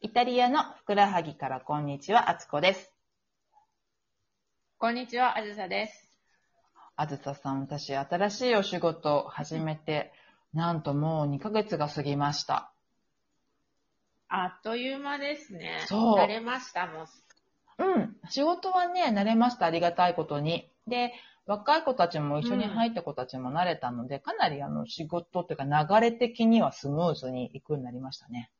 イタリアのふくらはぎからこんにちは、あつこです。こんにちは、あずさです。あずささん、私、新しいお仕事を始めて、なんともう2ヶ月が過ぎました。あっという間ですね。そう慣れました、もう。うん。仕事はね、慣れました。ありがたいことに。で、若い子たちも一緒に入った子たちも慣れたので、かなりあの仕事っていうか流れ的にはスムーズに行くようになりましたね。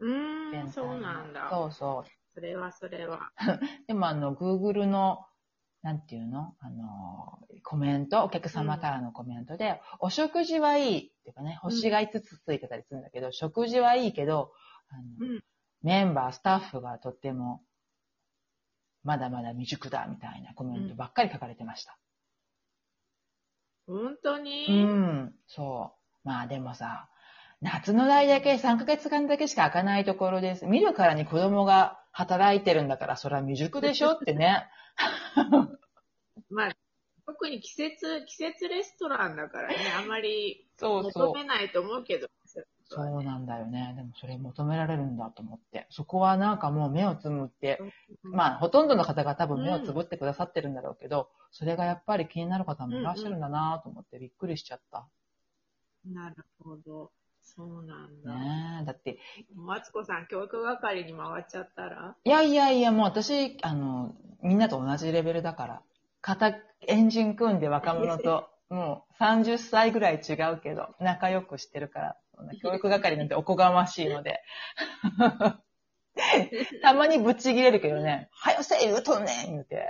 うーん、そうなんだ。そうそう。それはそれは。でもあの、Google の、なんていうの？あの、コメント、お客様からのコメントで、お食事はいいっていうかね、星が5つついてたりするんだけど、食事はいいけど、あのうん。メンバー、スタッフがとっても、まだまだ未熟だみたいなコメントばっかり書かれてました。本当に、うん、そう。まあでもさ、夏の代だけ3ヶ月間だけしか開かないところです。見るからに子供が働いてるんだから、それは未熟でしょってね。まあ、特に季節、季節レストランだからね、あまり求。めないと思うけど。そうなんだよね。でもそれ求められるんだと思って。そこはなんかもう目をつむって、うんまあほとんどの方が多分目をつぶってくださってるんだろうけど、それがやっぱり気になる方もいらっしゃるんだなと思ってびっくりしちゃった。なるほど。そうなんだ。ねえ。だって、マツコさん、教育係に回っちゃったら？いやいやいやもう私、あの、みんなと同じレベルだから、肩、エンジン組んで若者と、もう30歳ぐらい違うけど、仲良くしてるから、そんな教育係なんておこがましいので。たまにぶっちぎれるけどね、はよせ言うとんねん言うて。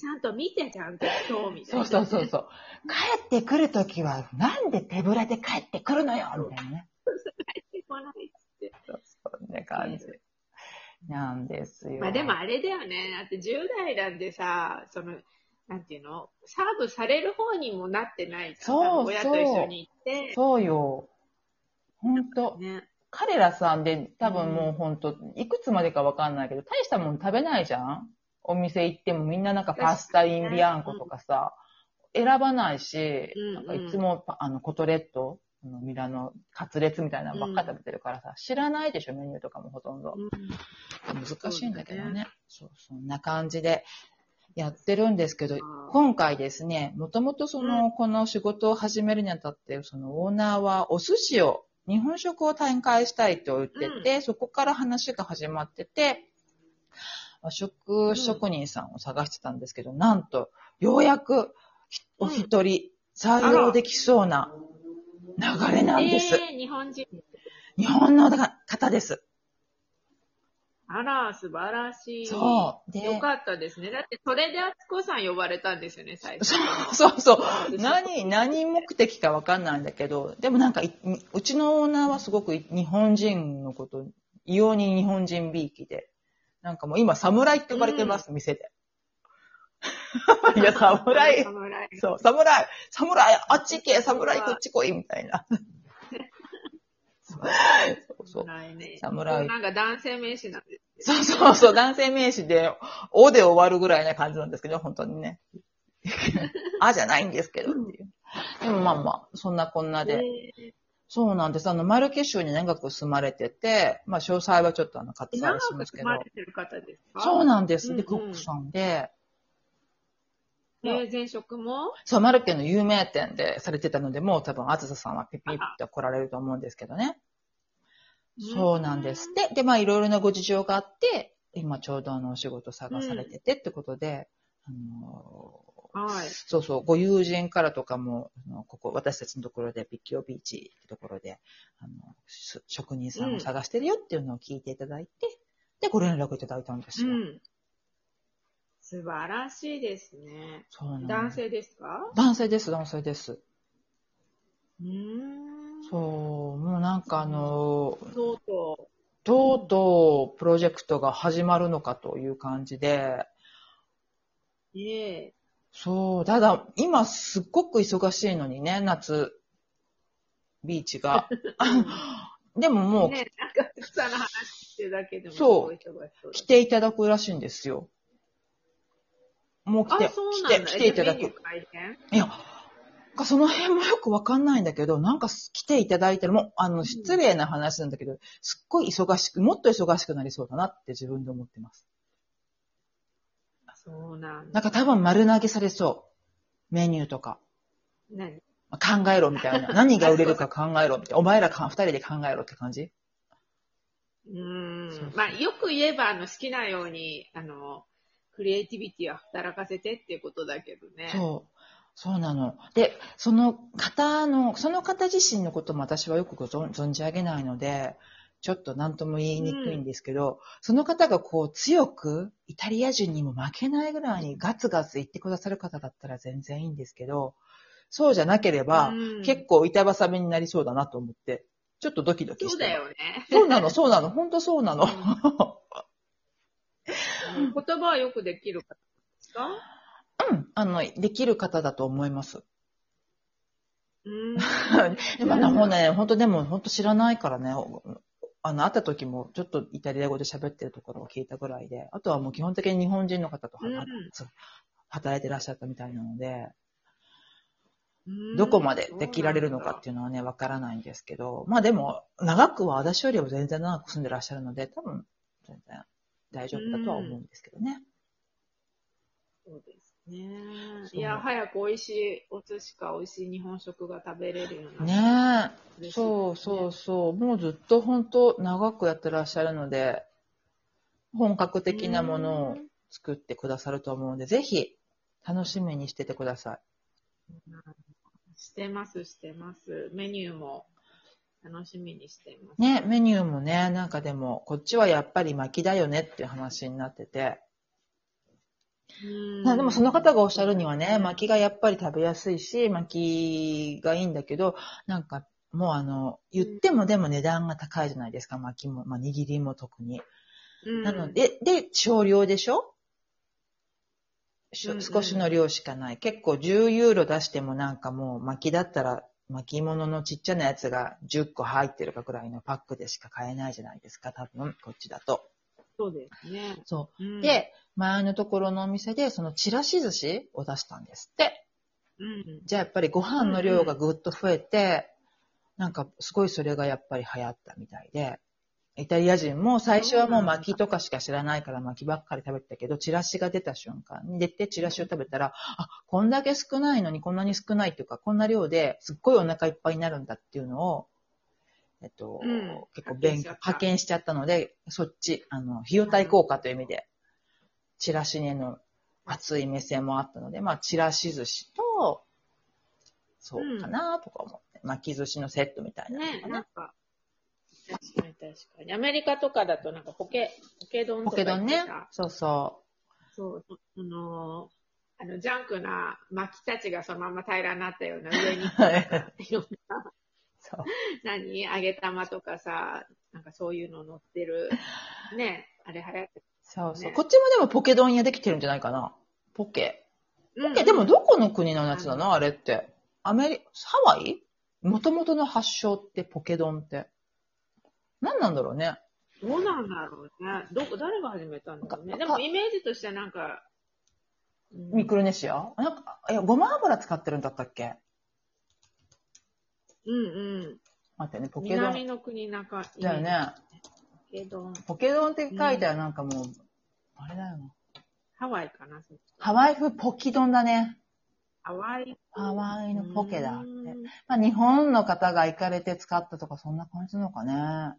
ちゃんと見て、ちゃんと今日みたいな。そうそうそうそう。帰ってくるときは、なんで手ぶらで帰ってくるのよみたいなね。帰ってこないって。そうそんな感じ。なんですよ。まあでもあれだよね。だって10代なんでさ、その、なんていうの？サーブされる方にもなってないそう親と一緒に行って。そうよ。ほんと。ね。彼らさんで多分もうほんと、いくつまでかわかんないけど、大したもん食べないじゃんお店行ってもみんななんかパスタインビアンコとかさ、選ばないし、うんなんかいつもあのコトレット、あのミラノ、カツレツみたいなのばっか食べてるからさ、知らないでしょ、メニューとかもほとんど。うん。難しいんだけどね。そう、そんな感じでやってるんですけど、今回ですね、もともとその、この仕事を始めるにあたって、そのオーナーはお寿司を、日本食を展開したいと言ってて、そこから話が始まってて、和食職人さんを探してたんですけど、なんと、ようやくひお一人採用できそうな流れなんです。えー、日本人。日本の方です。あら、素晴らしい。そう。で、よかったですね。だって、それであつこさん呼ばれたんですよね、最初。そうそう。何、何目的かわかんないんだけど、でもなんかい、うちのオーナーはすごく日本人のこと、異様に日本人びいきで、なんかもう今、侍って呼ばれてます、店で。いや、侍、侍。そう、侍、侍、あっち行け、侍こっち来い、みたいな。そうそう。侍ね。侍なんか男性名詞なんです。そうそうそう、男性名詞で、おで終わるぐらいな感じなんですけど、本当にね。あじゃないんですけどっていう。でもまあまあ、そんなこんなで。えそうなんです。あの、マルケ州に長く住まれてて、まあ、詳細はちょっとあの、割ー、愛長くしますけど。住まれてる方ですか？そうなんです。で、うんうんコックさんで、えー、前職も？そう、マルケの有名店でされてたので、もう多分、あずささんはピピッと来られると思うんですけどね。そうなんです。で、で、まあ、いろいろなご事情があって、今ちょうどあの、お仕事探されててってことで、あのはい。そうそう、ご友人からとかも、ここ、私たちのところで、ビッキオビーチってところで、あの、し職人さんを探してるよっていうのを聞いていただいて、で、ご連絡いただいたんですよ。うん。素晴らしいですね。そうなん男性ですか？男性です、男性です。うーん。そう、もうなんかあの、とうととうとうプロジェクトが始まるのかという感じで、う。ええそう、ただ、今すっごく忙しいのにね、夏、ビーチが。でももう、ね、なんか、草の話してるだけでもすそう来ていただくらしいんですよ。もう来て、来て。来ていただく。いや、かその辺もよくわかんないんだけど、なんか来ていただいてる、もう、あの、失礼な話なんだけど、すっごい忙しく、もっと忙しくなりそうだなって自分で思ってます。そうなんだ。なんか多分丸投げされそう。メニューとか。何？考えろみたいな。何が売れるか考えろみたいな。お前らか二人で考えろって感じ？うーそうそうんまあ、よく言えば、あの、好きなように、あの、クリエイティビティを働かせてっていうことだけどね。そう。そうなの。で、その方の、その方自身のことも私はよく存じ上げないので、ちょっと何とも言いにくいんですけど、その方がこう強くイタリア人にも負けないぐらいにガツガツ言ってくださる方だったら全然いいんですけど、そうじゃなければ、うん結構板挟みになりそうだなと思って、ちょっとドキドキしてそうだよね。そうなの、そうなの、本当そうなの。言葉はよくできる方ですか？うん、あの、できる方だと思います。うーん。でも、もうね、本当でも、本当知らないからね、あの、会った時も、ちょっとイタリア語で喋ってるところを聞いたぐらいで、あとはもう基本的に日本人の方とは、うん働いてらっしゃったみたいなので、うん。どこまでできられるのかっていうのはね、わからないんですけど、まあでも、長くは私よりも全然長く住んでらっしゃるので、多分、全然大丈夫だとは思うんですけどね。そうですね。いや、早く美味しいお寿司か美味しい日本食が食べれるような。ねえ。そうそうそう。もうずっと本当長くやってらっしゃるので、本格的なものを作ってくださると思うので、ぜひ楽しみにしててくださしてます、してます。メニューも楽しみにしています。い。ね、メニューもね、なんかでも、こっちはやっぱり巻きだよねっていう話になってて、うんまあでもその方がおっしゃるにはね、巻きがやっぱり食べやすいし、巻きがいいんだけど、なんかもうあの、言ってもでも値段が高いじゃないですか、巻きも、まあ握りも特に。うんなので、で、少量でしょ？少しの量しかない。結構10ユーロ出してもなんかもう巻きだったら巻き物のちっちゃなやつが10個入ってるかくらいのパックでしか買えないじゃないですか、多分、こっちだと。そうですね。そうう。ん、で、前のところのお店でそのチラシ寿司を出したんですって。うん、じゃあやっぱりご飯の量がぐっと増えて、なんかすごいそれがやっぱり流行ったみたいで、イタリア人も最初はもう巻きとかしか知らないから巻きばっかり食べてたけど、チラシが出た瞬間に出てチラシを食べたら、あ、こんだけ少ないのにこんなに少ないっていうか、こんな量ですっごいお腹いっぱいになるんだっていうのを、えっと、うん結構勉強、派遣しちゃったので、そっち、あの、費用対効果という意味で、チラシへの熱い目線もあったので、まあ、チラシ寿司と、そうかなとか思って、巻き寿司のセットみたいなのねか、な。なんか、確かに確かに。アメリカとかだとなんかポケ、ポケ丼とかポケ丼ね言ってさ。そうそそう、あのーあの、ジャンクな巻きたちがそのまま平らになったような上に、はいいろんな、う。そう。何？揚げ玉とかさ、なんかそういうの乗ってる、ね、あれ流行ってそうそう。ねこっちもでもポケ丼屋できてるんじゃないかな。ポケ。る。ポケ、でもどこの国のやつなのあれって。アメリ、ハワイ？元々の発祥ってポケ丼って。何なんだろうね。どうなんだろうね。どこ、誰が始めたんだろうね。でもイメージとしてはなんか、うんミクロネシア？なんか、いや、ごま油使ってるんだったっけ？うんうん。待ってね、ポケ丼。南の国中、だよね。ポケ丼。ポケ丼って書いてあるなんかもう、あれだよな。ハワイかなハワイ風ポキ丼だね。ハワイ。ハワイのポケだってうん。まあ、日本の方が行かれて使ったとかそんな感じなのかね。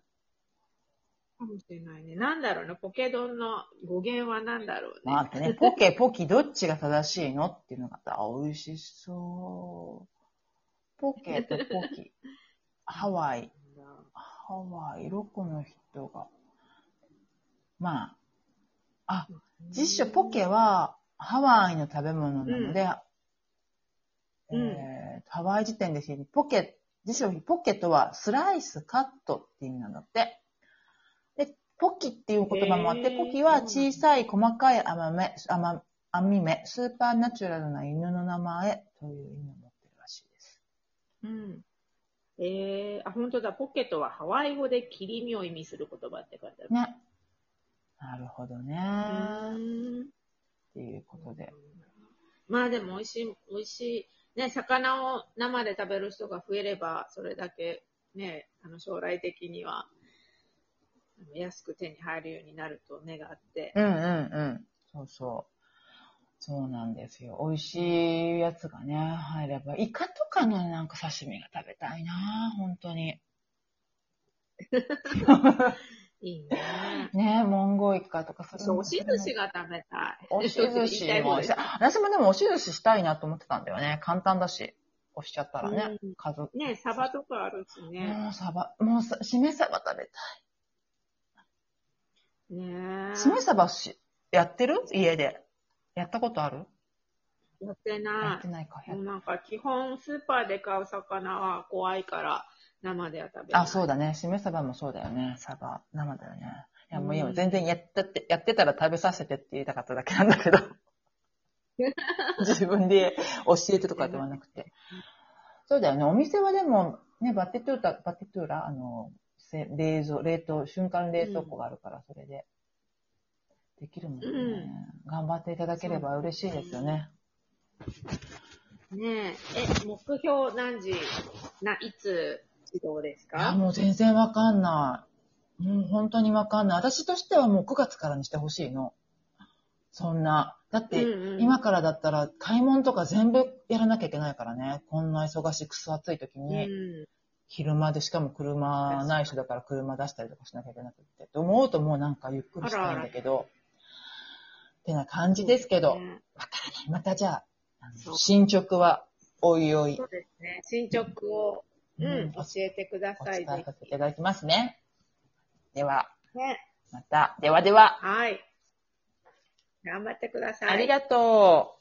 かもしれないね。なんだろうね。ポケ丼の語源はなんだろうね。待ってね、ポケ、ポキ、どっちが正しいのっていうのがあ美味しそう。ポケとポキ。ハワイ。ハワイ、ロコの人が。まあ、あ、実証ポケはハワイの食べ物なので、うんえーハワイ時点でポケ、実証ポケとはスライス、カットって意味なんだって。で、ポキっていう言葉もあって、ポキは小さい細かい甘め、甘網目、スーパーナチュラルな犬の名前という意味を持ってるらしいです。うん。えー、あ、本当だ。ポケとはハワイ語で切り身を意味する言葉って書いてある。ね。なるほどね。っていうことで。まあでも美味しい、美味しい。ね、魚を生で食べる人が増えれば、それだけね、あの将来的には、安く手に入るようになると願って。うんうんうん。そうそう。そうなんですよ。美味しいやつがね、入れば。イカとかのなんか刺身が食べたいな本当に。いいね。ねモンゴウイカとかそれそう、も押し寿司が食べたい。押し寿司もした。私もでも押し寿司したいなと思ってたんだよね。簡単だし。押しちゃったらね。うん数。ね、サバとかあるしね。もうサバ、もうさ、しめサバ食べたねい。しめサバし、やってる？家で。やったことある？やってやなってないか。い。もうなんか基本スーパーで買う魚は怖いから生では食べない。あ、そうだね。しめサバもそうだよね。サバ、生だよね。いや、もう今うん全然やったって、やってたら食べさせてって言いたかっただけなんだけど。自分で教えてとかではなくて。そうだよね。お店はでも、ね、バテトゥータ、バテトゥーラ、あの、せ冷蔵、冷凍、瞬間冷凍庫があるから、それで。できるもんね、うん頑張っていただければ嬉しいですよね。ねえ、え、目標何時、な、いつ指導ですいや、かもう全然わかんない。もう本当にわかんない。私としてはもう9月からにしてほしいの。そんな。だって、うんうん今からだったら買い物とか全部やらなきゃいけないからね。こんな忙しい、くそ暑い時うに、ん。昼間で、しかも車ない人だから車出したりとかしなきゃいけなくって。と思うともうなんかゆっくりしたいんだけど、ってな感じですけど、わからねない。またじゃあ、進捗はおいおいそ、うですね。進捗を、うん、うん教えてくだおさい。伝えさせていただきますね。では、ね。また、ではでは、はい。頑張ってください。ありがとう。